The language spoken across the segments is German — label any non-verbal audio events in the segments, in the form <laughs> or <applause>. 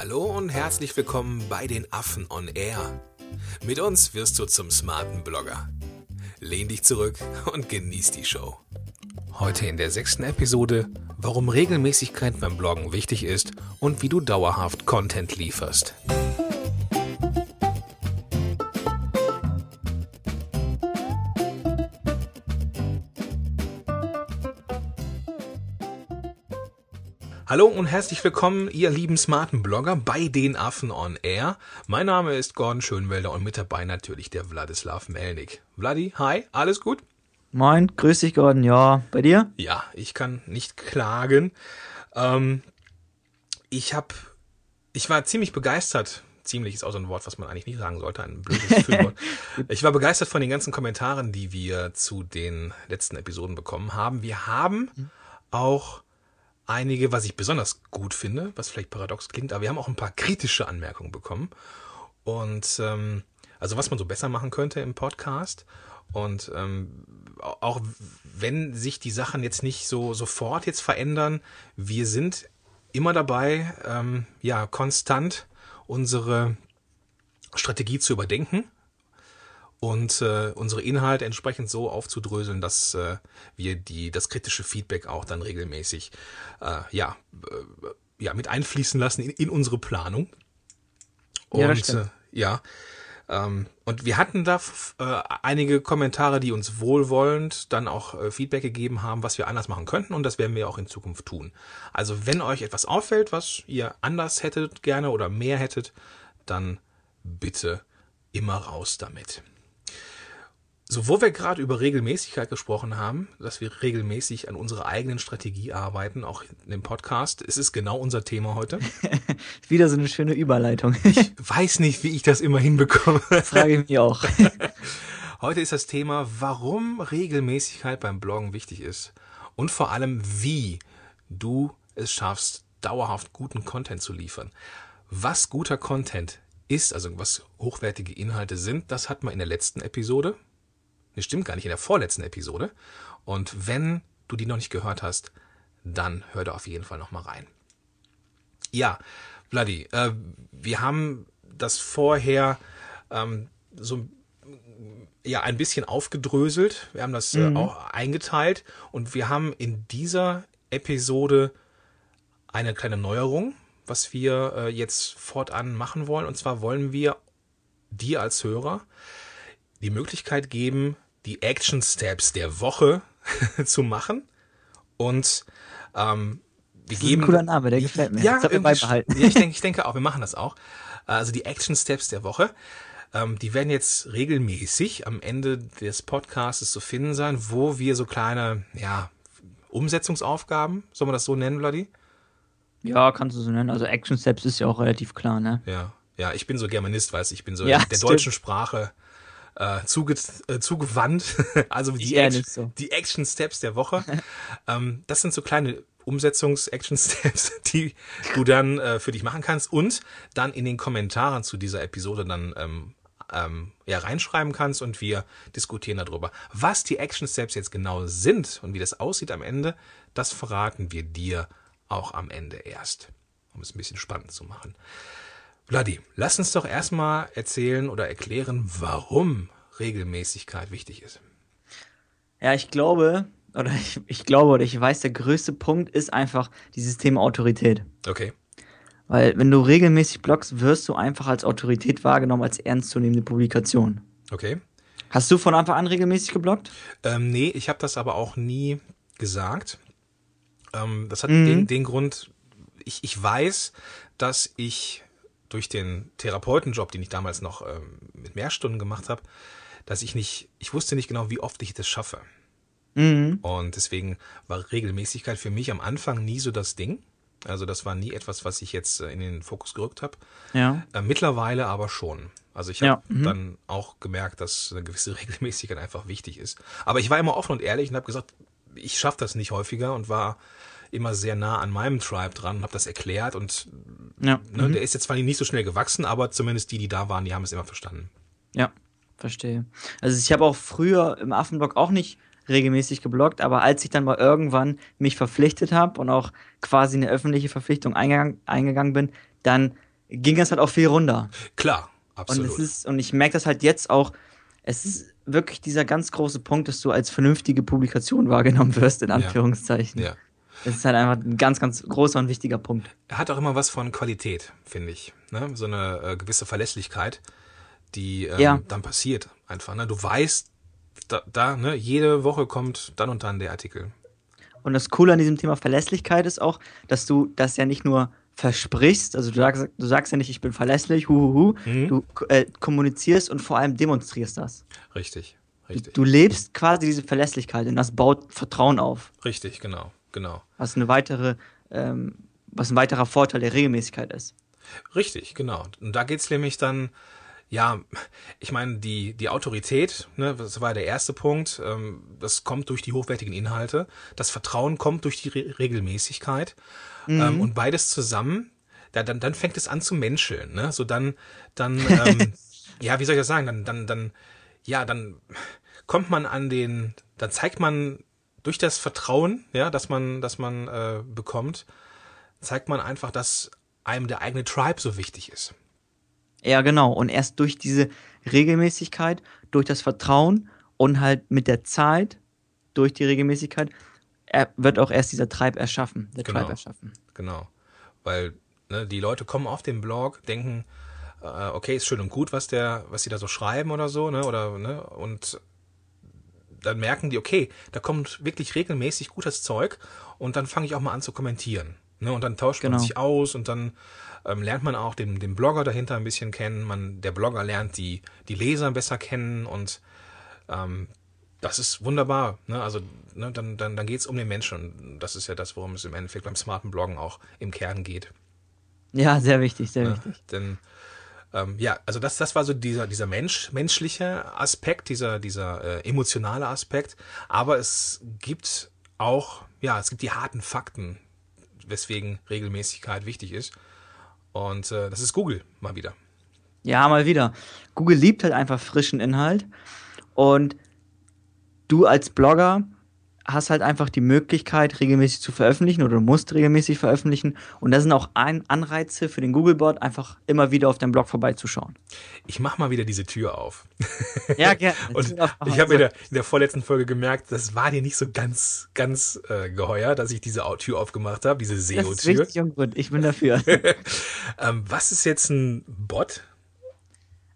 Hallo und herzlich willkommen bei den Affen on Air. Mit uns wirst du zum smarten Blogger. Lehn dich zurück und genieß die Show. Heute in der sechsten Episode, warum Regelmäßigkeit beim Bloggen wichtig ist und wie du dauerhaft Content lieferst. Hallo und herzlich willkommen, ihr lieben smarten Blogger bei den Affen on Air. Mein Name ist Gordon Schönwelder und mit dabei natürlich der Wladislav Melnik. Vladi, hi, alles gut? Moin, grüß dich Gordon, ja, bei dir? Ja, ich kann nicht klagen. Ähm, ich habe, ich war ziemlich begeistert. Ziemlich ist auch so ein Wort, was man eigentlich nicht sagen sollte, ein blödes <laughs> Füllwort. ich war begeistert von den ganzen Kommentaren, die wir zu den letzten Episoden bekommen haben. Wir haben auch einige, was ich besonders gut finde, was vielleicht paradox klingt, aber wir haben auch ein paar kritische Anmerkungen bekommen. Und ähm, also was man so besser machen könnte im Podcast. Und ähm, auch wenn sich die Sachen jetzt nicht so sofort jetzt verändern, wir sind immer dabei, ähm, ja, konstant unsere Strategie zu überdenken und äh, unsere Inhalte entsprechend so aufzudröseln, dass äh, wir die das kritische Feedback auch dann regelmäßig äh, ja äh, ja mit einfließen lassen in, in unsere Planung. Und ja, äh, ja ähm, und wir hatten da äh, einige Kommentare, die uns wohlwollend dann auch äh, Feedback gegeben haben, was wir anders machen könnten und das werden wir auch in Zukunft tun. Also wenn euch etwas auffällt, was ihr anders hättet gerne oder mehr hättet, dann bitte immer raus damit. So, wo wir gerade über Regelmäßigkeit gesprochen haben, dass wir regelmäßig an unserer eigenen Strategie arbeiten, auch in dem Podcast, es ist genau unser Thema heute. <laughs> Wieder so eine schöne Überleitung. ich weiß nicht, wie ich das immer hinbekomme. <laughs> Frage ich mich auch. <laughs> Heute ist das Thema, warum Regelmäßigkeit beim Bloggen wichtig ist und vor allem, wie du es schaffst, dauerhaft guten Content zu liefern. Was guter Content ist, also was hochwertige Inhalte sind, das hat man in der letzten Episode das stimmt gar nicht, in der vorletzten Episode. Und wenn du die noch nicht gehört hast, dann hör da auf jeden Fall noch mal rein. Ja, Vladi, äh, wir haben das vorher ähm, so ja ein bisschen aufgedröselt. Wir haben das äh, mhm. auch eingeteilt und wir haben in dieser Episode eine kleine Neuerung, was wir äh, jetzt fortan machen wollen. Und zwar wollen wir dir als Hörer die Möglichkeit geben, die Action Steps der Woche <laughs> zu machen. Und ähm, wir das geben. Ist ein cooler Name, der gefällt mir. Ja, beibehalten. ja ich, denke, ich denke auch, wir machen das auch. Also die Action Steps der Woche. Ähm, die werden jetzt regelmäßig am Ende des Podcasts zu finden sein, wo wir so kleine, ja, Umsetzungsaufgaben, soll man das so nennen, Vladi? Ja, kannst du so nennen. Also Action Steps ist ja auch relativ klar, ne? Ja, ja, ich bin so Germanist, weiß ich bin so ja, der stimmt. deutschen Sprache äh, zuge äh, zugewandt. <laughs> also die, Action, so. die Action Steps der Woche. <laughs> ähm, das sind so kleine Umsetzungs-Action-Steps, <laughs> die du dann äh, für dich machen kannst und dann in den Kommentaren zu dieser Episode dann ähm, ähm, ja, reinschreiben kannst und wir diskutieren darüber. Was die Action Steps jetzt genau sind und wie das aussieht am Ende, das verraten wir dir auch am Ende erst, um es ein bisschen spannend zu machen. Vladi, lass uns doch erstmal erzählen oder erklären, warum Regelmäßigkeit wichtig ist. Ja, ich glaube, oder ich, ich glaube, oder ich weiß, der größte Punkt ist einfach dieses Thema Autorität. Okay. Weil wenn du regelmäßig bloggst, wirst du einfach als Autorität wahrgenommen, als ernstzunehmende Publikation. Okay. Hast du von Anfang an regelmäßig gebloggt? Ähm, nee, ich habe das aber auch nie gesagt. Ähm, das hat mhm. den, den Grund, ich, ich weiß, dass ich durch den Therapeutenjob, den ich damals noch ähm, mit mehr Stunden gemacht habe, dass ich nicht, ich wusste nicht genau, wie oft ich das schaffe. Mhm. Und deswegen war Regelmäßigkeit für mich am Anfang nie so das Ding. Also das war nie etwas, was ich jetzt äh, in den Fokus gerückt habe. Ja. Äh, mittlerweile aber schon. Also ich habe ja. mhm. dann auch gemerkt, dass eine gewisse <laughs> Regelmäßigkeit einfach wichtig ist. Aber ich war immer offen und ehrlich und habe gesagt, ich schaffe das nicht häufiger und war immer sehr nah an meinem Tribe dran und habe das erklärt und ja. ne, mhm. der ist jetzt zwar nicht so schnell gewachsen, aber zumindest die, die da waren, die haben es immer verstanden. Ja, verstehe. Also ich habe auch früher im Affenblog auch nicht regelmäßig gebloggt, aber als ich dann mal irgendwann mich verpflichtet habe und auch quasi eine öffentliche Verpflichtung eingegangen, eingegangen bin, dann ging das halt auch viel runter. Klar, Und, absolut. es ist, und ich merke das halt jetzt auch, es ist wirklich dieser ganz große Punkt, dass du als vernünftige Publikation wahrgenommen wirst, in Anführungszeichen. ja. Das ist halt einfach ein ganz, ganz großer und wichtiger Punkt. Er hat auch immer was von Qualität, finde ich. Ne? So eine äh, gewisse Verlässlichkeit, die ähm, Ja. dann passiert einfach. Ne? Du weißt, da, da ne? jede Woche kommt dann und dann der Artikel. Und das Coole an diesem Thema Verlässlichkeit ist auch, dass du das ja nicht nur versprichst, also du sagst, du sagst ja nicht, ich bin verlässlich, huhuhu, Mhm. du äh, kommunizierst und vor allem demonstrierst das. Richtig, Du, richtig, du lebst quasi diese Verlässlichkeit und das baut Vertrauen auf, richtig, genau, genau. was eine weitere, ähm, was ein weiterer Vorteil der Regelmäßigkeit ist. Richtig, genau. Und da geht's nämlich dann, ja, ich meine, die, die Autorität, ne, das war der erste Punkt, ähm, das kommt durch die hochwertigen Inhalte. Das Vertrauen kommt durch die Re Regelmäßigkeit. Ähm, und beides zusammen, da, dann, dann fängt es an zu menscheln. Ne? So dann, dann, <laughs> ähm, ja, wie soll ich das sagen? Dann, dann, dann, ja, dann kommt man an den, dann zeigt man durch das Vertrauen, ja, dass man, dass man äh, bekommt, zeigt man einfach, dass einem der eigene Tribe so wichtig ist. Ja, genau. Und erst durch diese Regelmäßigkeit, durch das Vertrauen und halt mit der Zeit, durch die Regelmäßigkeit, wird auch erst dieser Tribe erschaffen, der Genau. Tribe erschaffen. Genau. Weil ne, die Leute kommen auf den Blog, denken, äh, okay, ist schön und gut, was der, was sie da so schreiben oder so, ne? Oder, ne? Und dann merken die, okay, da kommt wirklich regelmäßig gutes Zeug und dann fange ich auch mal an zu kommentieren. Ne? Und dann tauscht man Genau. sich aus und dann ähm, lernt man auch den, den Blogger dahinter ein bisschen kennen. Man, der Blogger lernt die, die Leser besser kennen und ähm, das ist wunderbar. Ne? Also ne, dann, dann, dann geht es um den Menschen. Und das ist ja das, worum es im Endeffekt beim smarten Bloggen auch im Kern geht. Ja, sehr wichtig, sehr Ne? wichtig. Denn ähm, ja, also das, das war so dieser, dieser Mensch, menschliche Aspekt, dieser, dieser äh, emotionale Aspekt. Aber es gibt auch, ja, es gibt die harten Fakten, weswegen Regelmäßigkeit wichtig ist. Und äh, das ist Google mal wieder. Ja, mal wieder. Google liebt halt einfach frischen Inhalt und du als Blogger hast halt einfach die Möglichkeit, regelmäßig zu veröffentlichen oder du musst regelmäßig veröffentlichen. Und das sind auch ein Anreize für den Googlebot, einfach immer wieder auf deinem Blog vorbeizuschauen. Ich mach mal wieder diese Tür auf. Ja, gerne. <laughs> Und ich habe in der, in der vorletzten Folge gemerkt, das war dir nicht so ganz, ganz äh, geheuer, dass ich diese Tür aufgemacht habe, diese das ist SEO-Tür. wichtig und gut. Ich bin dafür. <laughs> Ähm, was ist jetzt ein Bot?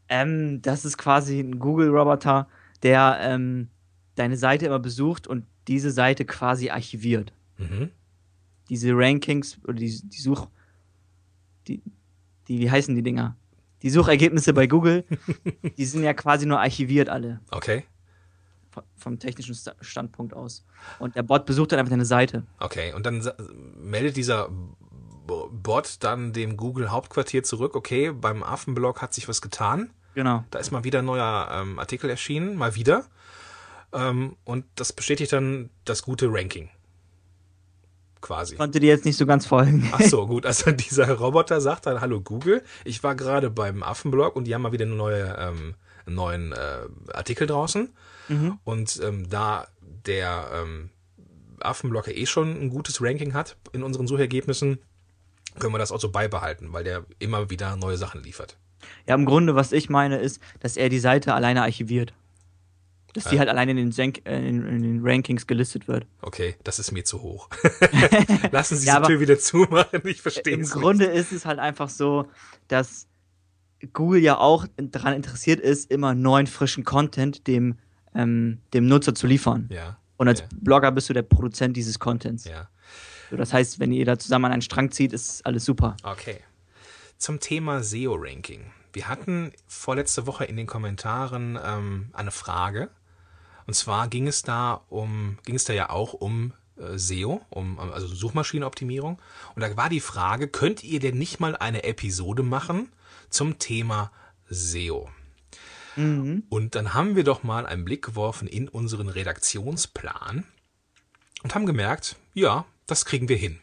ähm, das ist quasi ein Google-Roboter, der ähm, deine Seite immer besucht und diese Seite quasi archiviert. Mhm. diese Rankings oder die, die Such. Die, die, wie heißen die Dinger? Die Suchergebnisse bei Google, <laughs> die sind ja quasi nur archiviert alle, Okay, v- vom technischen Sta- Standpunkt aus. Und der Bot besucht dann einfach deine Seite. okay. Und dann meldet dieser Bot dann dem Google-Hauptquartier zurück, okay, beim Affenblog hat sich was getan. Genau. Da ist mal wieder ein neuer ähm, Artikel erschienen, mal wieder. Ähm, und das bestätigt dann das gute Ranking. Quasi. Konnte dir jetzt nicht so ganz folgen. Ach so, <laughs> gut. Also dieser Roboter sagt dann, hallo Google, ich war gerade beim Affenblog und die haben mal wieder eine neue, ähm, einen neuen äh, Artikel draußen. Mhm. Und ähm, da der ähm, Affenblog ja eh schon ein gutes Ranking hat in unseren Suchergebnissen, können wir das auch so beibehalten, weil der immer wieder neue Sachen liefert. Ja, im Grunde, was ich meine, ist, dass er die Seite alleine archiviert. Dass die halt alleine in den, Senk äh, in, in den Rankings gelistet wird. Okay, das ist mir zu hoch. <laughs> Lassen Sie Ja, die Tür wieder zumachen, ich verstehe Im es Grunde ist es halt einfach so, dass Google ja auch daran interessiert ist, immer neuen, frischen Content dem, ähm, dem Nutzer zu liefern. Ja, Und als ja. Blogger bist du der Produzent dieses Contents. ja. So, das heißt, wenn ihr da zusammen an einen Strang zieht, ist alles super. Okay. Zum Thema SEO-Ranking. Wir hatten vorletzte Woche in den Kommentaren ähm, eine Frage. Und zwar ging es da um, ging es da ja auch um äh, SEO, um also Suchmaschinenoptimierung. Und da war die Frage, könnt ihr denn nicht mal eine Episode machen zum Thema SEO? Und dann haben wir doch mal einen Blick geworfen in unseren Redaktionsplan und haben gemerkt, ja, das kriegen wir hin.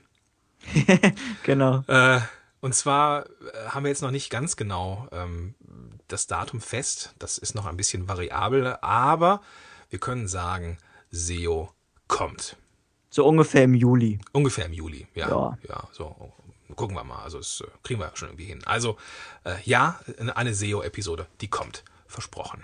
<laughs> Genau. Äh, und zwar äh, haben wir jetzt noch nicht ganz genau ähm, das Datum fest. Das ist noch ein bisschen variabel, aber wir können sagen, SEO kommt. So ungefähr im Juli. Ungefähr im Juli, ja. Ja. Ja, so. gucken wir mal. Also das äh, kriegen wir schon irgendwie hin. Also äh, ja, eine SEO-Episode, die kommt. Versprochen.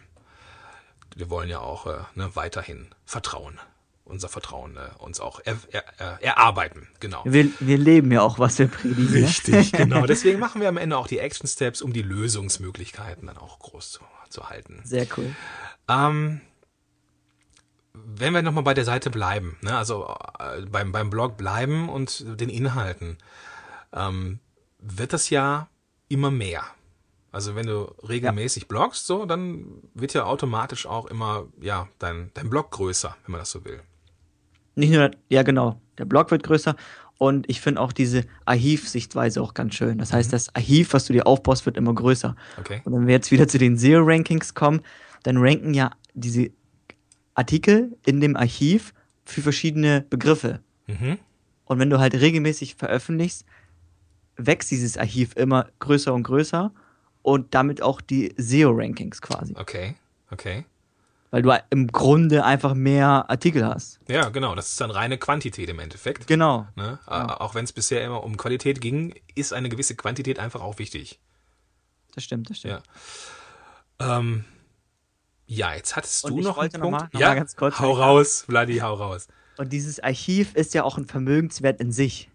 Wir wollen ja auch äh, ne, weiterhin vertrauen. Unser Vertrauen äh, uns auch er, er, er, erarbeiten. Genau. Wir, wir leben ja auch, was wir predigen. ne? Richtig, <laughs> genau. Deswegen machen wir am Ende auch die Action Steps, um die Lösungsmöglichkeiten dann auch groß zu, zu halten. Sehr cool. Ähm, wenn wir nochmal bei der Seite bleiben, ne, also äh, beim, beim Blog bleiben und den Inhalten, ähm, wird das ja immer mehr. Also wenn du regelmäßig bloggst, so, dann wird ja automatisch auch immer, ja, dein, dein Blog größer, wenn man das so will. Nicht nur, ja genau, der Blog wird größer und ich finde auch diese Archiv-Sichtweise auch ganz schön. Das heißt, das Archiv, was du dir aufbaust, wird immer größer. Okay. Und wenn wir jetzt wieder zu den SEO-Rankings kommen, dann ranken ja diese Artikel in dem Archiv für verschiedene Begriffe. Mhm. Und wenn du halt regelmäßig veröffentlichst, wächst dieses Archiv immer größer und größer und damit auch die SEO-Rankings quasi. Okay, okay. Weil du im Grunde einfach mehr Artikel hast. Ja, genau. Das ist dann reine Quantität im Endeffekt. Genau. Ne? Äh, Auch wenn es bisher immer um Qualität ging, ist eine gewisse Quantität einfach auch wichtig. Das stimmt, das stimmt. Ja. Ähm, ja, jetzt hattest Und du noch einen noch Punkt. mal- noch ja, ganz kurz- hau raus, Vladi, hau raus. Und dieses Archiv ist ja auch ein Vermögenswert in sich.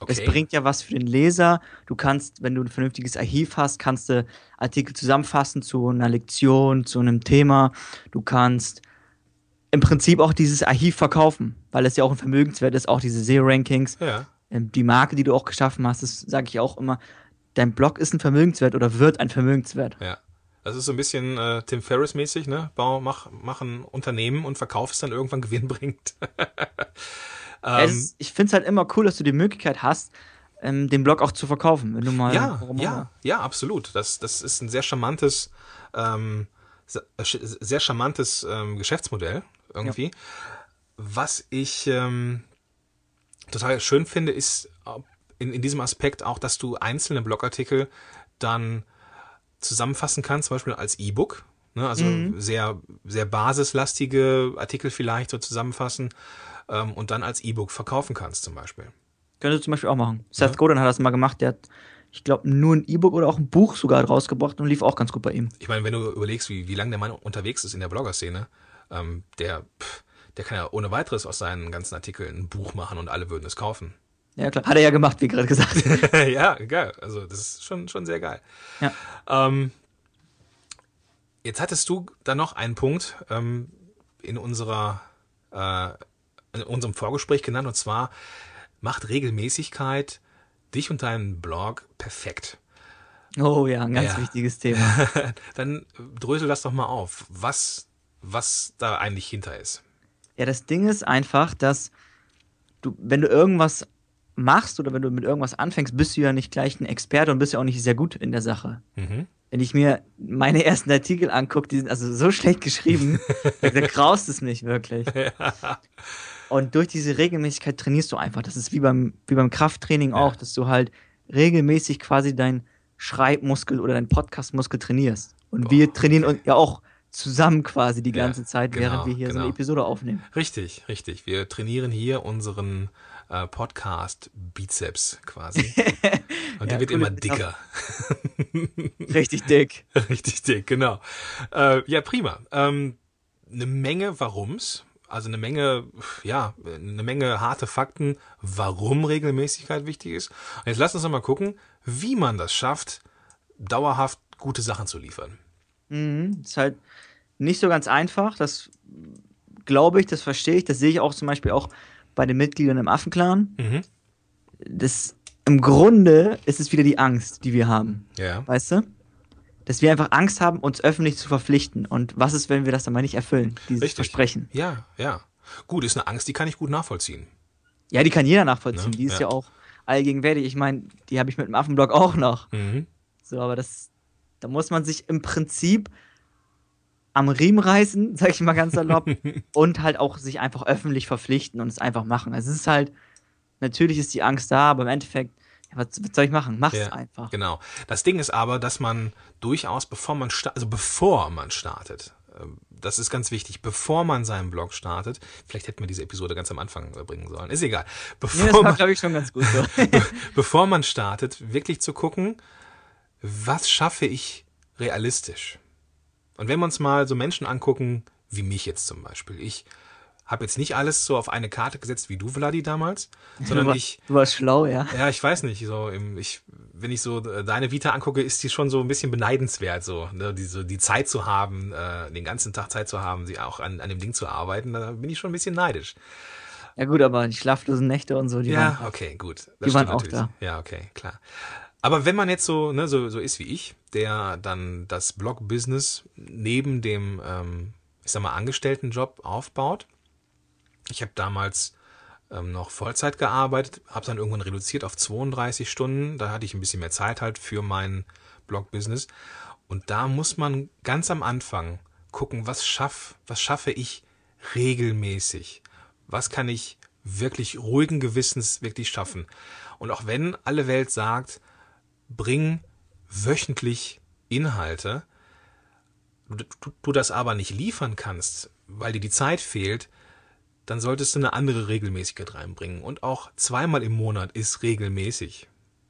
Okay. Es bringt ja was für den Leser. Du kannst, wenn du ein vernünftiges Archiv hast, kannst du Artikel zusammenfassen zu einer Lektion, zu einem Thema. Du kannst im Prinzip auch dieses Archiv verkaufen, weil es ja auch ein Vermögenswert ist, auch diese SEO-Rankings. ja, Ähm, Die Marke, die du auch geschaffen hast, das sage ich auch immer, dein Blog ist ein Vermögenswert oder wird ein Vermögenswert. ja. Das ist so ein bisschen äh, Tim Ferriss mäßig, ne? Bau, mach, mach ein Unternehmen und verkauf es dann irgendwann <laughs> Gewinn bringt. ähm, es, ich finde es halt immer cool, dass du die Möglichkeit hast, ähm, den Blog auch zu verkaufen, wenn du mal ja, ja, ja, absolut. Das, das ist ein sehr charmantes, ähm, äh, sehr charmantes ähm, Geschäftsmodell irgendwie. Was ich ähm, total schön finde, ist in, in diesem Aspekt auch, dass du einzelne Blogartikel dann zusammenfassen kannst, zum Beispiel als E-Book. Ne, also sehr, sehr basislastige Artikel vielleicht so zusammenfassen ähm, und dann als E-Book verkaufen kannst zum Beispiel. Könntest du zum Beispiel auch machen. Seth Godin hat das mal gemacht, der hat, ich glaube, nur ein E-Book oder auch ein Buch sogar rausgebracht und lief auch ganz gut bei ihm. Ich meine, wenn du überlegst, wie, wie lange der Mann unterwegs ist in der Blogger-Szene, ähm, der, pff, der kann ja ohne weiteres aus seinen ganzen Artikeln ein Buch machen und alle würden es kaufen. Ja, klar. Hat er ja gemacht, wie gerade gesagt. <laughs> ja, geil. Also das ist schon, schon sehr geil. ja. Ähm, jetzt hattest du da noch einen Punkt ähm, in unserer äh, in unserem Vorgespräch genannt, und zwar macht Regelmäßigkeit dich und deinen Blog perfekt. Oh ja, ein ganz Ja. wichtiges Thema. <laughs> Dann drösel das doch mal auf, was, was da eigentlich hinter ist. Ja, das Ding ist einfach, dass du, wenn du irgendwas machst oder wenn du mit irgendwas anfängst, bist du ja nicht gleich ein Experte und bist ja auch nicht sehr gut in der Sache. Mhm. Wenn ich mir meine ersten Artikel angucke, die sind also so <laughs> schlecht geschrieben, da, <laughs> da graust es mich wirklich. Und durch diese Regelmäßigkeit trainierst du einfach. Das ist wie beim, wie beim Krafttraining auch, dass du halt regelmäßig quasi deinen Schreibmuskel oder deinen Podcastmuskel trainierst. Und wir trainieren uns ja auch zusammen quasi die Ja, ganze Zeit, genau, während wir hier so genau. eine Episode aufnehmen. Richtig, richtig. Wir trainieren hier unseren äh, Podcast Bizeps quasi. <laughs> Und der Ja, wird coole immer dicker. <laughs> <laughs> Richtig dick. Richtig dick, genau. Äh, ja, prima. Ähm, eine Menge Warums, also eine Menge, ja, eine Menge harte Fakten, warum Regelmäßigkeit wichtig ist. Und jetzt lass uns noch mal gucken, wie man das schafft, dauerhaft gute Sachen zu liefern. Mhm. Ist halt nicht so ganz einfach. Das glaube ich, das verstehe ich. Das sehe ich auch zum Beispiel auch bei den Mitgliedern im Affenclan. Mhm. Das im Grunde ist es wieder die Angst, die wir haben. Ja. Weißt du? Dass wir einfach Angst haben, uns öffentlich zu verpflichten. Und was ist, wenn wir das dann mal nicht erfüllen, dieses Richtig. Versprechen? Ja, ja. Gut, ist eine Angst, die kann ich gut nachvollziehen. Ja, die kann jeder nachvollziehen. Ne? Die ist ja, Ja. auch allgegenwärtig. Ich meine, die habe ich mit dem Affenblog auch noch. Mhm. So, aber das, da muss man sich im Prinzip am Riemen reißen, <laughs> sag ich mal ganz salopp, <laughs> und halt auch sich einfach öffentlich verpflichten und es einfach machen. Also es ist halt, natürlich ist die Angst da, aber im Endeffekt, ja, was, was soll ich machen? Mach's Ja, einfach. Genau. Das Ding ist aber, dass man durchaus, bevor man also bevor man startet, ähm, das ist ganz wichtig, bevor man seinen Blog startet, vielleicht hätten wir diese Episode ganz am Anfang bringen sollen, ist egal. Bevor nee, das war, glaube ich, schon ganz gut so. <laughs> bevor man startet, wirklich zu gucken, was schaffe ich realistisch? Und wenn wir uns mal so Menschen angucken, wie mich jetzt zum Beispiel. Ich habe jetzt nicht alles so auf eine Karte gesetzt wie du, Vladi, damals, sondern du war, ich. Du warst schlau, ja. Ja, ich weiß nicht. So, ich, wenn ich so äh, deine Vita angucke, ist die schon so ein bisschen beneidenswert, so, ne, die, so die Zeit zu haben, äh, den ganzen Tag Zeit zu haben, sie auch an, an dem Ding zu arbeiten, da bin ich schon ein bisschen neidisch. Ja gut, aber die schlaflosen Nächte und so, die ja, waren, okay, gut. Das die waren auch da. Ja, okay, klar. Aber wenn man jetzt so, ne, so, so ist wie ich, der dann das Blog-Business neben dem, ähm, ich sag mal, Angestelltenjob aufbaut, ich habe damals ähm, noch Vollzeit gearbeitet, habe dann irgendwann reduziert auf 32 Stunden. Da hatte ich ein bisschen mehr Zeit halt für mein Blog-Business. Und da muss man ganz am Anfang gucken, was schaff, was schaffe ich regelmäßig? Was kann ich wirklich ruhigen Gewissens wirklich schaffen? Und auch wenn alle Welt sagt, bring wöchentlich Inhalte, du, du das aber nicht liefern kannst, weil dir die Zeit fehlt, dann solltest du eine andere Regelmäßigkeit reinbringen. Und auch zweimal im Monat ist regelmäßig.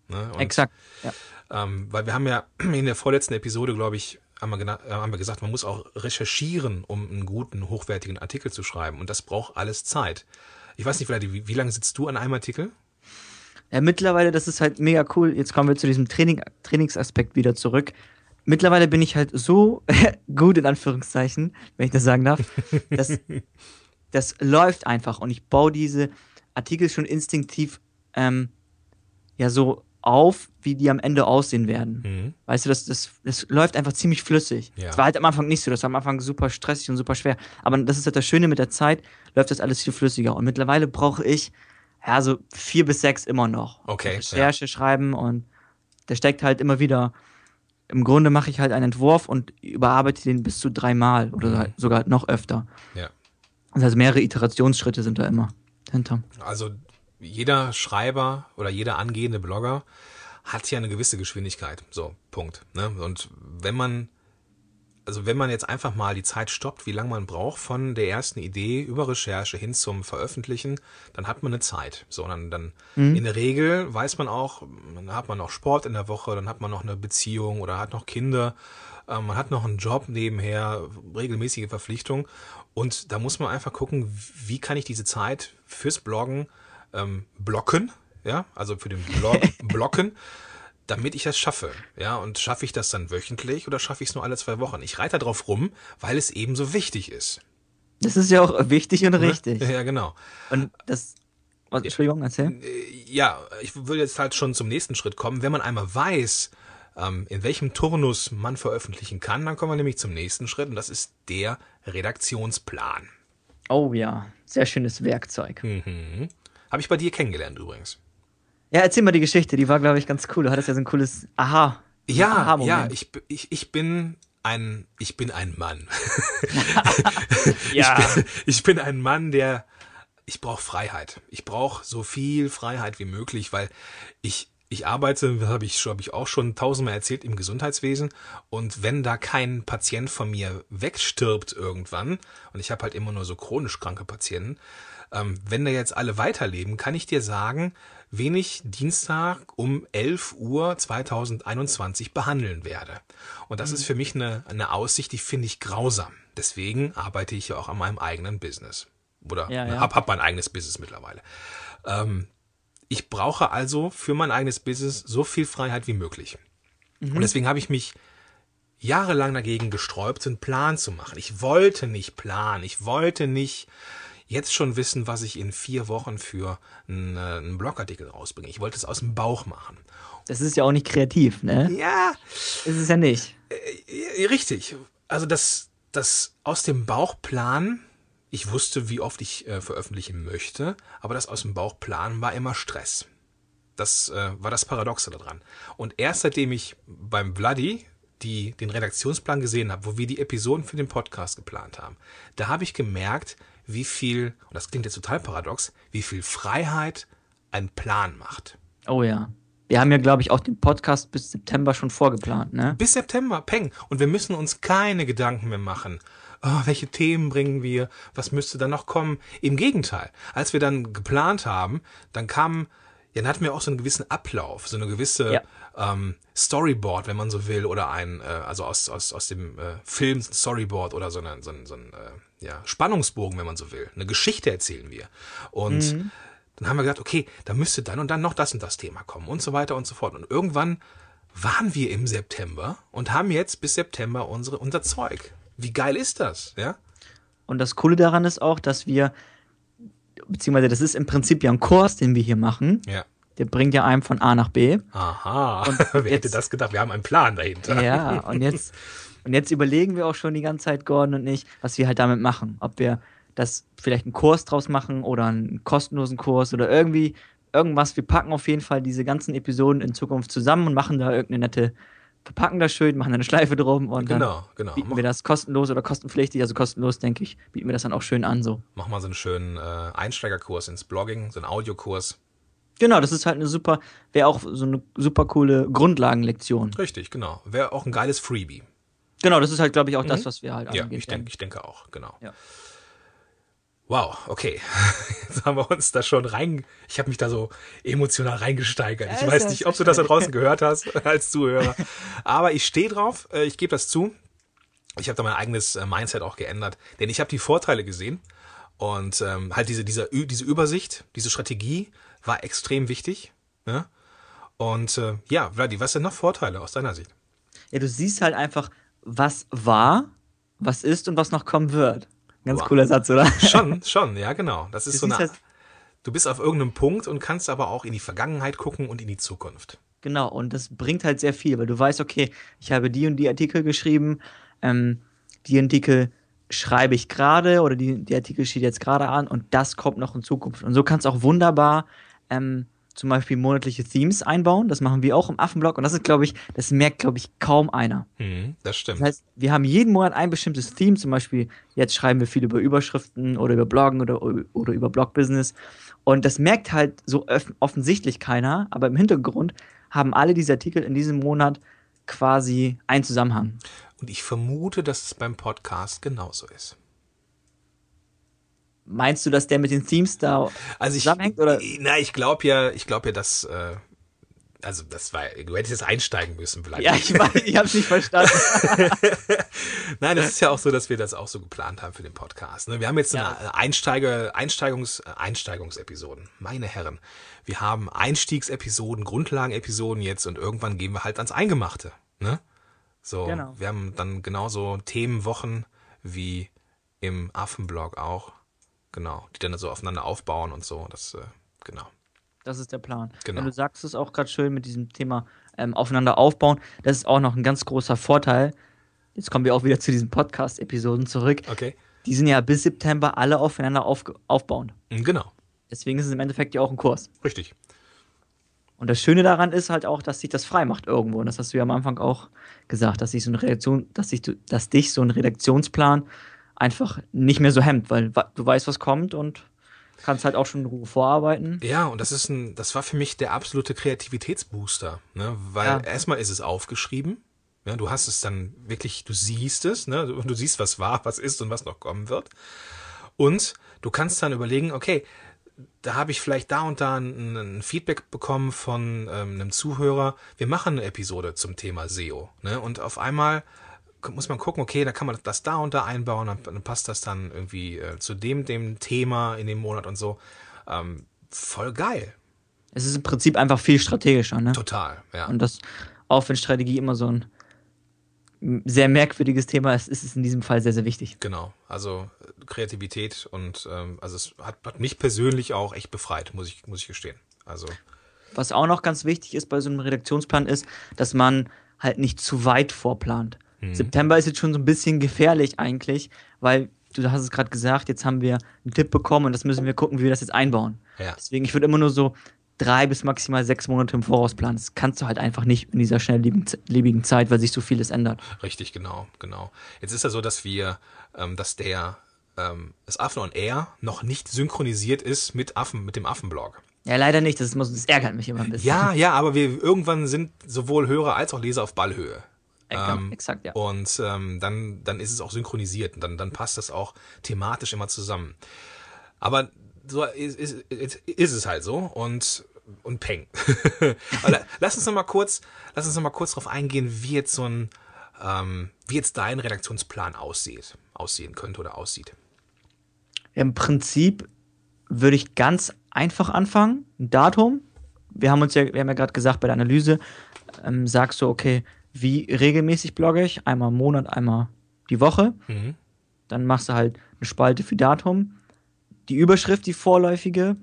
Ne? Und, Exakt. Ja. Ähm, weil wir haben ja <clears throat> in der vorletzten Episode, glaube ich, haben wir, äh, haben wir gesagt, man muss auch recherchieren, um einen guten, hochwertigen Artikel zu schreiben. Und das braucht alles Zeit. Ich weiß nicht, wie, wie lange sitzt du an einem Artikel? Ja, mittlerweile, das ist halt mega cool. Jetzt kommen wir zu diesem Training, Trainingsaspekt wieder zurück. Mittlerweile bin ich halt so <laughs> gut, in Anführungszeichen, wenn ich das sagen darf, dass <laughs> das läuft einfach und ich baue diese Artikel schon instinktiv ähm, ja so auf, wie die am Ende aussehen werden. Mhm. Weißt du, das, das, das läuft einfach ziemlich flüssig. Es ja. war halt am Anfang nicht so, das war am Anfang super stressig und super schwer. Aber das ist halt das Schöne mit der Zeit, läuft das alles viel flüssiger. Und mittlerweile brauche ich ja so vier bis sechs immer noch. Okay. Recherche ja. schreiben und der steckt halt immer wieder. Im Grunde mache ich halt einen Entwurf und überarbeite den bis zu dreimal oder mhm. sogar noch öfter. Ja. Das heißt, mehrere Iterationsschritte sind da immer hinter. Also jeder Schreiber oder jeder angehende Blogger hat ja eine gewisse Geschwindigkeit. So, Punkt. Ne? Und wenn man, also wenn man jetzt einfach mal die Zeit stoppt, wie lange man braucht von der ersten Idee über Recherche hin zum Veröffentlichen, dann hat man eine Zeit. So, dann, dann mhm. in der Regel weiß man auch, dann hat man noch Sport in der Woche, dann hat man noch eine Beziehung oder hat noch Kinder, äh, man hat noch einen Job nebenher, regelmäßige Verpflichtung und da muss man einfach gucken, wie kann ich diese Zeit fürs Bloggen ähm, blocken, ja, also für den Blog <laughs> blocken, damit ich das schaffe. Ja, und schaffe ich das dann wöchentlich oder schaffe ich es nur alle zwei Wochen? Ich reite darauf rum, weil es eben so wichtig ist. Das ist ja auch wichtig und richtig. Ja, genau. Und das, was, Entschuldigung, erzähl. Äh, ja, ich würde jetzt halt schon zum nächsten Schritt kommen. Wenn man einmal weiß, ähm, in welchem Turnus man veröffentlichen kann, dann kommen wir nämlich zum nächsten Schritt und das ist der Redaktionsplan. Oh ja, sehr schönes Werkzeug. Mhm. Habe ich bei dir kennengelernt übrigens. Ja, erzähl mal die Geschichte, die war, glaube ich, ganz cool. Du hattest ja so ein cooles Aha. Ja, Aha ja, ich, ich, ich bin ein, ich bin ein Mann. <laughs> ja. Ich bin, ich bin ein Mann, der, ich brauche Freiheit. Ich brauche so viel Freiheit wie möglich, weil ich, ich arbeite, habe ich, hab ich auch schon tausendmal erzählt, im Gesundheitswesen. Und wenn da kein Patient von mir wegstirbt irgendwann, und ich habe halt immer nur so chronisch kranke Patienten, ähm, wenn da jetzt alle weiterleben, kann ich dir sagen, wen ich Dienstag um 11 Uhr 2021 behandeln werde. Und das mhm. ist für mich eine, eine Aussicht, die finde ich grausam. Deswegen arbeite ich ja auch an meinem eigenen Business. Oder ja, ja. hab, hab mein eigenes Business mittlerweile. Ähm, ich brauche also für mein eigenes Business so viel Freiheit wie möglich. Mhm. Und deswegen habe ich mich jahrelang dagegen gesträubt, einen Plan zu machen. Ich wollte nicht planen. Ich wollte nicht jetzt schon wissen, was ich in vier Wochen für einen, äh, einen Blogartikel rausbringe. Ich wollte es aus dem Bauch machen. Das ist ja auch nicht kreativ, ne? Ja. Ist es ja nicht. Äh, richtig. Also das, das aus dem Bauch planen ich wusste, wie oft ich äh, veröffentlichen möchte, aber das aus dem Bauch planen war immer Stress. Das äh, war das Paradoxe daran. Und erst seitdem ich beim Vladi die, den Redaktionsplan gesehen habe, wo wir die Episoden für den Podcast geplant haben, da habe ich gemerkt, wie viel, und das klingt jetzt total paradox, wie viel Freiheit ein Plan macht. Oh ja. Wir haben ja, glaube ich, auch den Podcast bis September schon vorgeplant, ne? Bis September, peng. Und wir müssen uns keine Gedanken mehr machen oh, welche Themen bringen wir, was müsste dann noch kommen. Im Gegenteil, als wir dann geplant haben, dann kam, ja, dann hatten wir auch so einen gewissen Ablauf, so eine gewisse Ja. Ähm, Storyboard, wenn man so will, oder ein, äh, also aus, aus, aus dem äh, Film ein Storyboard oder so, eine, so ein, so ein äh, ja, Spannungsbogen, wenn man so will. Eine Geschichte erzählen wir. Und dann haben wir gesagt, okay, da müsste dann und dann noch das und das Thema kommen und so weiter und so fort. Und irgendwann waren wir im September und haben jetzt bis September unsere, unser Zeug. Wie geil ist das, ja? Und das Coole daran ist auch, dass wir, beziehungsweise das ist im Prinzip ja ein Kurs, den wir hier machen. Ja. Der bringt ja einem von A nach B. Aha. <laughs> Wer hätte jetzt- das gedacht? Wir haben einen Plan dahinter. Ja, und jetzt, und jetzt überlegen wir auch schon die ganze Zeit, Gordon und ich, was wir halt damit machen. Ob wir das vielleicht einen Kurs draus machen oder einen kostenlosen Kurs oder irgendwie irgendwas. Wir packen auf jeden Fall diese ganzen Episoden in Zukunft zusammen und machen da irgendeine nette, verpacken das schön, machen da eine Schleife drum und dann Genau, genau. bieten wir das kostenlos oder kostenpflichtig, also kostenlos, denke ich, bieten wir das dann auch schön an so. mach mal so einen schönen äh, Einsteigerkurs ins Blogging, so einen Audiokurs. Genau, das ist halt eine super, wäre auch so eine super coole Grundlagenlektion. Richtig, genau. Wäre auch ein geiles Freebie. Genau, das ist halt, glaube ich, auch das, was wir halt Ja, ich denke, ich denke auch, genau. Ja. Wow, okay. <laughs> Jetzt haben wir uns da schon rein. Ich habe mich da so emotional reingesteigert. Ich weiß nicht, ob du das da draußen gehört hast <laughs> als Zuhörer. Aber ich stehe drauf, äh, ich gebe das zu. Ich habe da mein eigenes äh, Mindset auch geändert. Denn ich habe die Vorteile gesehen. Und ähm, halt diese, diese, Ü- diese Übersicht, diese Strategie war extrem wichtig. Ne? Und äh, ja, Vladi, was sind noch Vorteile aus deiner Sicht? Ja, du siehst halt einfach, was war, was ist und was noch kommen wird. Ganz Wow. cooler Satz, oder? <laughs> Schon, schon, ja, genau. Das ist Du so eine. halt- Du bist auf irgendeinem Punkt und kannst aber auch in die Vergangenheit gucken und in die Zukunft. Genau, und das bringt halt sehr viel, weil du weißt, okay, ich habe die und die Artikel geschrieben, ähm, die Artikel schreibe ich gerade oder die, die Artikel steht jetzt gerade an und das kommt noch in Zukunft. Und so kannst du auch wunderbar ähm, zum Beispiel monatliche Themes einbauen. Das machen wir auch im Affenblog und das ist, glaube ich, das merkt, glaube ich, kaum einer. Hm, das stimmt. Das heißt, wir haben jeden Monat ein bestimmtes Theme, zum Beispiel jetzt schreiben wir viel über Überschriften oder über Bloggen oder, oder über Blogbusiness. Und das merkt halt so offensichtlich keiner, aber im Hintergrund haben alle diese Artikel in diesem Monat quasi einen Zusammenhang. Und ich vermute, dass es beim Podcast genauso ist. Meinst du, dass der mit den Themes da Also ich, zusammenhängt? Oder? na, ich glaube ja, ich glaube ja, dass, äh, also das war, du hättest jetzt einsteigen müssen, vielleicht. Ja, ich weiß, ich habe es nicht verstanden. <laughs> Nein, das ist ja auch so, dass wir das auch so geplant haben für den Podcast. Ne? Wir haben jetzt Ja. eine Einsteiger, Einsteigungs, Einsteigungsepisoden. Meine Herren. Wir haben Einstiegsepisoden, Grundlagenepisoden jetzt und irgendwann gehen wir halt ans Eingemachte. Ne? So, Genau. wir haben dann genauso Themenwochen wie im Affenblog auch. Genau, die dann so aufeinander aufbauen und so. Das, äh, genau. Das ist der Plan. Genau. Und du sagst es auch gerade schön mit diesem Thema ähm, aufeinander aufbauen. Das ist auch noch ein ganz großer Vorteil. Jetzt kommen wir auch wieder zu diesen Podcast-Episoden zurück. Okay. Die sind ja bis September alle aufeinander auf, aufbauend. Mm, Genau, Deswegen ist es im Endeffekt ja auch ein Kurs. richtig. Und das Schöne daran ist halt auch, dass sich das frei macht irgendwo. Und das hast du ja am Anfang auch gesagt, dass sich so eine Redaktion, dass sich, dass dich so ein Redaktionsplan einfach nicht mehr so hemmt, weil du weißt, was kommt und kannst halt auch schon in Ruhe vorarbeiten. Ja, und das ist ein, das war für mich der absolute Kreativitätsbooster, ne? Weil Ja. erstmal ist es aufgeschrieben, ja, du hast es dann wirklich, du siehst es, ne? Du, du siehst, was war, was ist und was noch kommen wird. Und du kannst dann überlegen, okay, da habe ich vielleicht da und da ein, ein Feedback bekommen von ähm, einem Zuhörer. Wir machen eine Episode zum Thema SEO. Ne? Und auf einmal muss man gucken, okay, da kann man das da und da einbauen, dann, dann passt das dann irgendwie äh, zu dem, dem Thema in dem Monat und so. Ähm, voll geil. Es ist im Prinzip einfach viel strategischer, ne? Total, ja. Und das, auch wenn Strategie immer so ein sehr merkwürdiges Thema ist, ist es in diesem Fall sehr, sehr wichtig. Genau. Also Kreativität und ähm, also es hat, hat mich persönlich auch echt befreit, muss ich, muss ich gestehen. Also, Was auch noch ganz wichtig ist bei so einem Redaktionsplan ist, dass man halt nicht zu weit vorplant. September ist jetzt schon so ein bisschen gefährlich eigentlich, weil du hast es gerade gesagt, jetzt haben wir einen Tipp bekommen und das müssen wir gucken, wie wir das jetzt einbauen. Ja. Deswegen, ich würde immer nur so drei bis maximal sechs Monate im Voraus planen. Das kannst du halt einfach nicht in dieser schnelllebigen Zeit, weil sich so vieles ändert. Richtig, genau, genau. Jetzt ist ja so, dass wir, ähm, dass der ähm, das Affen on Air noch nicht synchronisiert ist mit Affen, mit dem Affenblog. Ja, leider nicht. Das, so, das ärgert mich immer ein bisschen. Ja, ja, aber wir irgendwann sind sowohl Hörer als auch Leser auf Ballhöhe. Ähm, exakt, ja. Und ähm, dann, dann ist es auch synchronisiert und dann, dann passt das auch thematisch immer zusammen. Aber so ist, ist, ist es halt so und und Peng. <laughs> lass uns noch mal kurz, lass uns noch mal kurz darauf eingehen, wie jetzt so ein, ähm, wie jetzt dein Redaktionsplan aussieht, aussehen könnte oder aussieht. Im Prinzip würde ich ganz einfach anfangen. Ein Datum. Wir haben uns ja, wir haben ja gerade gesagt, bei der Analyse ähm, sagst du, okay, wie regelmäßig blogge ich? Einmal im Monat, einmal die Woche. Mhm. Dann machst du halt eine Spalte für Datum, die Überschrift, die vorläufige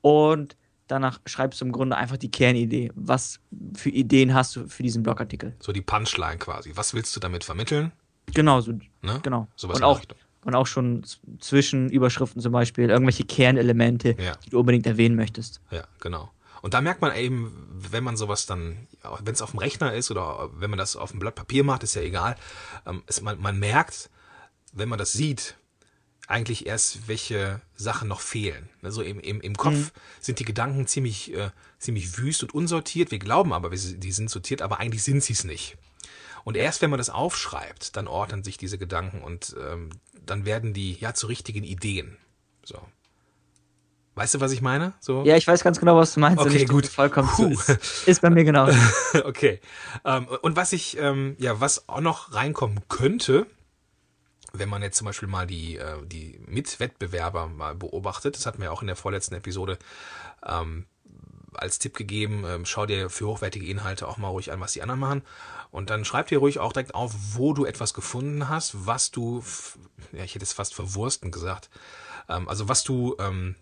und danach schreibst du im Grunde einfach die Kernidee. Was für Ideen hast du für diesen Blogartikel? So die Punchline quasi. Was willst du damit vermitteln? Genau, so, Ne? genau. Sowas und auch, und auch schon zwischen Überschriften zum Beispiel, irgendwelche Kernelemente, Ja. die du unbedingt erwähnen möchtest. Ja, genau. Und da merkt man eben, wenn man sowas dann, wenn es auf dem Rechner ist oder wenn man das auf dem Blatt Papier macht, ist ja egal. Ähm, es, man, man merkt, wenn man das sieht, eigentlich erst, welche Sachen noch fehlen. Also im, im, im Kopf sind die Gedanken ziemlich, äh, ziemlich wüst und unsortiert. Wir glauben aber, die sind sortiert, aber eigentlich sind sie es nicht. Und erst wenn man das aufschreibt, dann ordnen sich diese Gedanken und ähm, dann werden die ja zu richtigen Ideen. So. Weißt du, was ich meine? So. Ja, ich weiß ganz genau, was du meinst. Okay, gut. Vollkommen. Puh. Ist, ist bei mir genau. <laughs> okay. Ähm, und was ich, ähm, ja, was auch noch reinkommen könnte, wenn man jetzt zum Beispiel mal die, äh, die Mitwettbewerber mal beobachtet, das hatten wir auch in der vorletzten Episode ähm, als Tipp gegeben, ähm, schau dir für hochwertige Inhalte auch mal ruhig an, was die anderen machen. Und dann schreib dir ruhig auch direkt auf, wo du etwas gefunden hast, was du, ja, ich hätte es fast verwursten gesagt, ähm, also was du, ähm,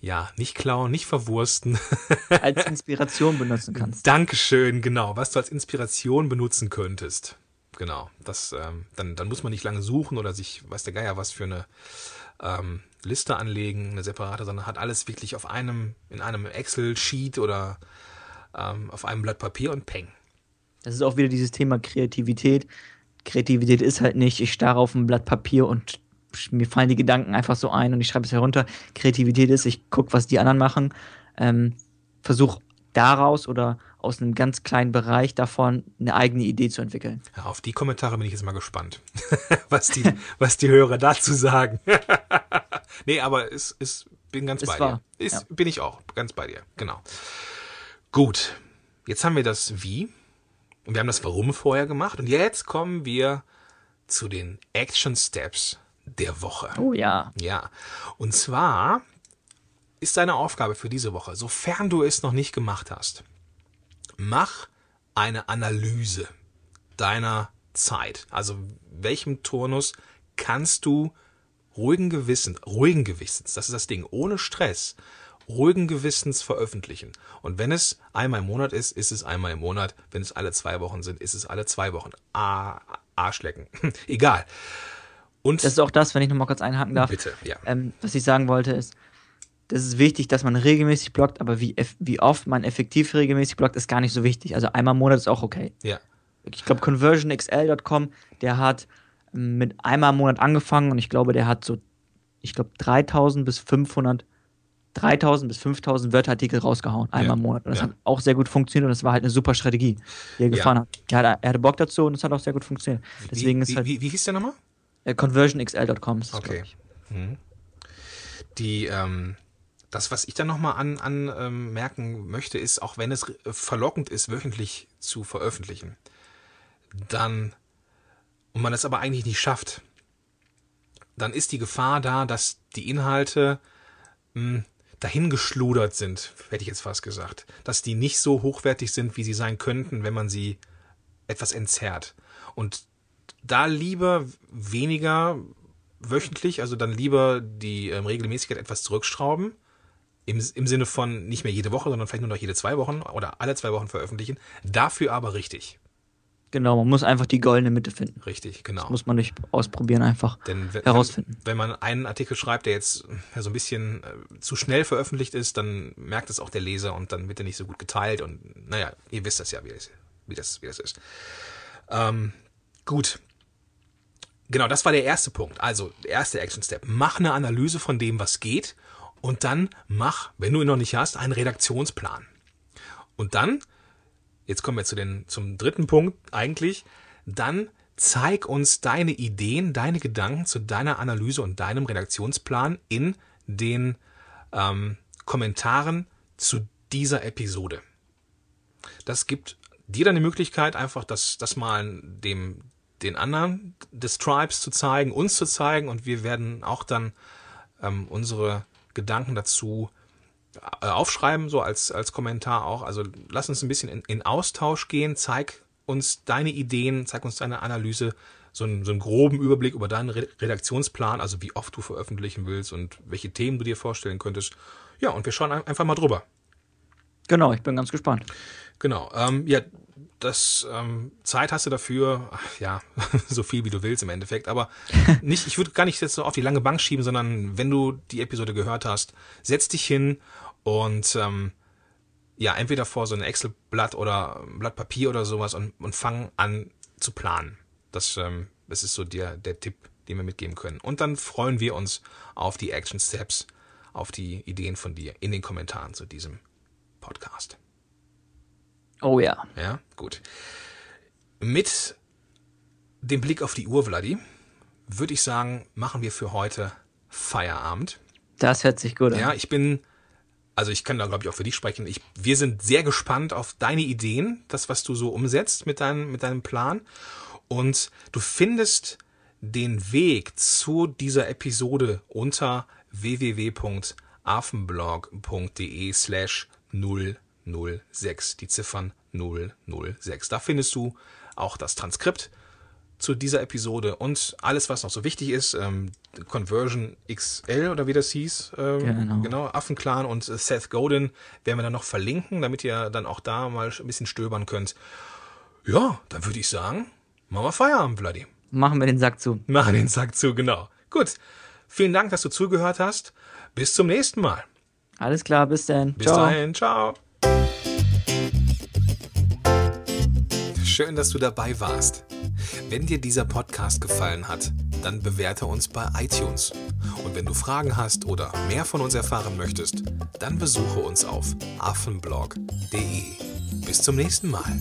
ja, nicht klauen, nicht verwursten, <laughs> Als Inspiration benutzen kannst. Dankeschön, genau, was du als Inspiration benutzen könntest. Genau, das, ähm, dann, dann muss man nicht lange suchen oder sich, weiß der Geier, was für eine ähm, Liste anlegen, eine separate, sondern hat alles wirklich auf einem, in einem Excel-Sheet oder ähm, auf einem Blatt Papier und peng. Das ist auch wieder dieses Thema Kreativität. Kreativität ist halt nicht, ich starre auf ein Blatt Papier und mir fallen die Gedanken einfach so ein und ich schreibe es herunter. Kreativität ist, ich gucke, was die anderen machen, ähm, versuche daraus oder aus einem ganz kleinen Bereich davon eine eigene Idee zu entwickeln. Ja, auf die Kommentare bin ich jetzt mal gespannt, <laughs> was die, was die Hörer dazu sagen. <laughs> nee, aber es, es bin ganz Ist bei wahr, dir. Ist, ja. Bin ich auch, ganz bei dir, genau. Gut, jetzt haben wir das Wie und wir haben das Warum vorher gemacht und jetzt kommen wir zu den Action Steps der Woche. Oh ja. Ja, und zwar ist deine Aufgabe für diese Woche, sofern du es noch nicht gemacht hast, mach eine Analyse deiner Zeit. Also welchem Turnus kannst du ruhigen Gewissens, ruhigen Gewissens, das ist das Ding, ohne Stress, ruhigen Gewissens veröffentlichen. Und wenn es einmal im Monat ist, ist es einmal im Monat. Wenn es alle zwei Wochen sind, ist es alle zwei Wochen. Ah, Arschlecken. <laughs> Egal. Und Das ist auch das, wenn ich nochmal kurz einhaken darf. bitte, ja. Ähm, was ich sagen wollte ist, das ist wichtig, dass man regelmäßig bloggt, aber wie, wie oft man effektiv regelmäßig bloggt, ist gar nicht so wichtig. Also einmal im Monat ist auch okay. Ja. Ich glaube, conversionxl.com, der hat ähm, mit einmal im Monat angefangen und ich glaube, der hat so, ich glaube, 3000 bis 500, 3000 bis 5000 Wörterartikel rausgehauen, einmal Ja, im Monat. Und das ja. hat auch sehr gut funktioniert und das war halt eine super Strategie, die er gefahren hat. Er, hatte. Bock dazu und es hat auch sehr gut funktioniert. Deswegen wie, ist halt wie, wie hieß der nochmal? Äh, conversionxl.com. ist es, Okay. ich. Die, ähm, das, was ich dann nochmal an, an ähm, merken möchte, ist, auch wenn es äh, verlockend ist, wöchentlich zu veröffentlichen, dann, und man es aber eigentlich nicht schafft, dann ist die Gefahr da, dass die Inhalte mh, dahingeschludert sind, hätte ich jetzt fast gesagt. Dass die nicht so hochwertig sind, wie sie sein könnten, wenn man sie etwas entzerrt. Und da lieber weniger wöchentlich, also dann lieber die ähm, Regelmäßigkeit etwas zurückschrauben. Im, Im Sinne von nicht mehr jede Woche, sondern vielleicht nur noch jede zwei Wochen oder alle zwei Wochen veröffentlichen. Dafür aber richtig. Genau, man muss einfach die goldene Mitte finden. Richtig, genau. Muss man durch Ausprobieren einfach Denn wenn, herausfinden. Wenn, wenn man einen Artikel schreibt, der jetzt ja, so ein bisschen äh, zu schnell veröffentlicht ist, dann merkt es auch der Leser und dann wird er nicht so gut geteilt und naja, ihr wisst das ja, wie das, wie das, wie das ist. Ähm, gut. Genau, das war der erste Punkt. Also, der erste Action Step. Mach eine Analyse von dem, was geht und dann mach, wenn du ihn noch nicht hast, einen Redaktionsplan. Und dann jetzt kommen wir zu den, zum dritten Punkt eigentlich, dann zeig uns deine Ideen, deine Gedanken zu deiner Analyse und deinem Redaktionsplan in den ähm, Kommentaren zu dieser Episode. Das gibt dir dann die Möglichkeit, einfach das, das mal dem, den anderen des Tribes zu zeigen, uns zu zeigen und wir werden auch dann ähm, unsere Gedanken dazu äh, aufschreiben, so als, als Kommentar auch. Also lass uns ein bisschen in, in Austausch gehen, zeig uns deine Ideen, zeig uns deine Analyse, so einen, so einen groben Überblick über deinen Redaktionsplan, also wie oft du veröffentlichen willst und welche Themen du dir vorstellen könntest. Ja, und wir schauen einfach mal drüber. Genau, ich bin ganz gespannt. Genau. Ähm, ja, das ähm, Zeit hast du dafür, ja, <laughs> so viel wie du willst im Endeffekt, aber <laughs> nicht, ich würde gar nicht jetzt so auf die lange Bank schieben, sondern wenn du die Episode gehört hast, setz dich hin und ähm, ja, entweder vor so ein Excel-Blatt oder Blatt Papier oder sowas und, und fang an zu planen. Das, ähm, das ist so der, der Tipp, den wir mitgeben können. Und dann freuen wir uns auf die Action Steps, auf die Ideen von dir in den Kommentaren zu diesem Podcast. Oh ja. Ja, gut. Mit dem Blick auf die Uhr, Vladi, würde ich sagen, machen wir für heute Feierabend. Das hört sich gut an. Ja, ich bin, also ich kann da glaube ich auch für dich sprechen. Ich, wir sind sehr gespannt auf deine Ideen, das, was du so umsetzt mit deinem, mit deinem Plan. Und du findest den Weg zu dieser Episode unter www.afenblog.de slash 006, die Ziffern 006. Da findest du auch das Transkript zu dieser Episode und alles, was noch so wichtig ist, ähm, Conversion XL oder wie das hieß, ähm, genau. genau, Affenclan und Seth Godin werden wir dann noch verlinken, damit ihr dann auch da mal ein bisschen stöbern könnt. Ja, dann würde ich sagen, machen wir Feierabend, Vladi. Machen wir den Sack zu. Machen den Sack zu, genau. Gut. Vielen Dank, dass du zugehört hast. Bis zum nächsten Mal. Alles klar, bis dann. Bis ciao. dahin, ciao. Schön, dass du dabei warst. Wenn dir dieser Podcast gefallen hat, dann bewerte uns bei iTunes. Und wenn du Fragen hast oder mehr von uns erfahren möchtest, dann besuche uns auf affenblog.de. Bis zum nächsten Mal.